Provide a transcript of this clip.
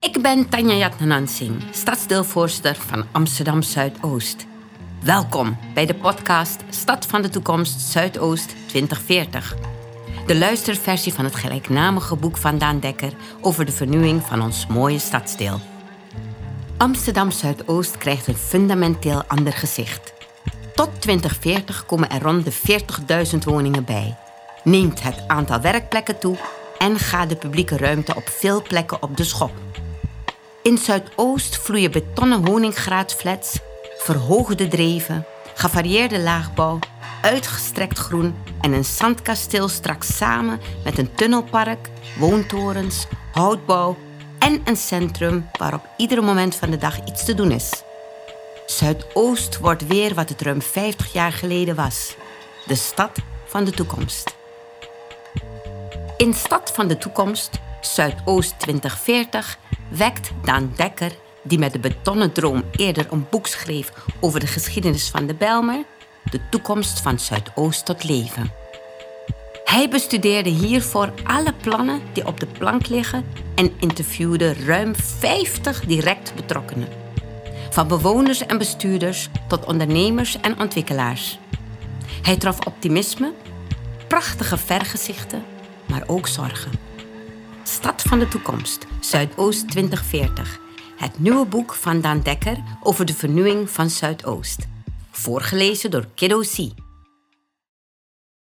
Ik ben Tanja Jatnanansing, stadsdeelvoorzitter van Amsterdam Zuidoost. Welkom bij de podcast Stad van de Toekomst Zuidoost 2040. De luisterversie van het gelijknamige boek van Daan Dekker over de vernieuwing van ons mooie stadsdeel. Amsterdam Zuidoost krijgt een fundamenteel ander gezicht. Tot 2040 komen er rond de 40.000 woningen bij. Neemt het aantal werkplekken toe en gaat de publieke ruimte op veel plekken op de schop. In Zuidoost vloeien betonnen honingraadflats, verhoogde dreven, gevarieerde laagbouw, uitgestrekt groen en een zandkasteel straks samen met een tunnelpark, woontorens, houtbouw en een centrum waar op ieder moment van de dag iets te doen is. Zuidoost wordt weer wat het ruim 50 jaar geleden was: de stad van de toekomst. In Stad van de Toekomst, Zuidoost 2040, wekt Daan Dekker, die met de betonnen droom eerder een boek schreef over de geschiedenis van de Bijlmer, de toekomst van Zuidoost tot leven. Hij bestudeerde hiervoor alle plannen die op de plank liggen en interviewde ruim 50 direct betrokkenen. Van bewoners en bestuurders tot ondernemers en ontwikkelaars. Hij trof optimisme, prachtige vergezichten, maar ook zorgen. Stad van de Toekomst, Zuidoost 2040. Het nieuwe boek van Daan Dekker over de vernieuwing van Zuidoost. Voorgelezen door Kiddo C.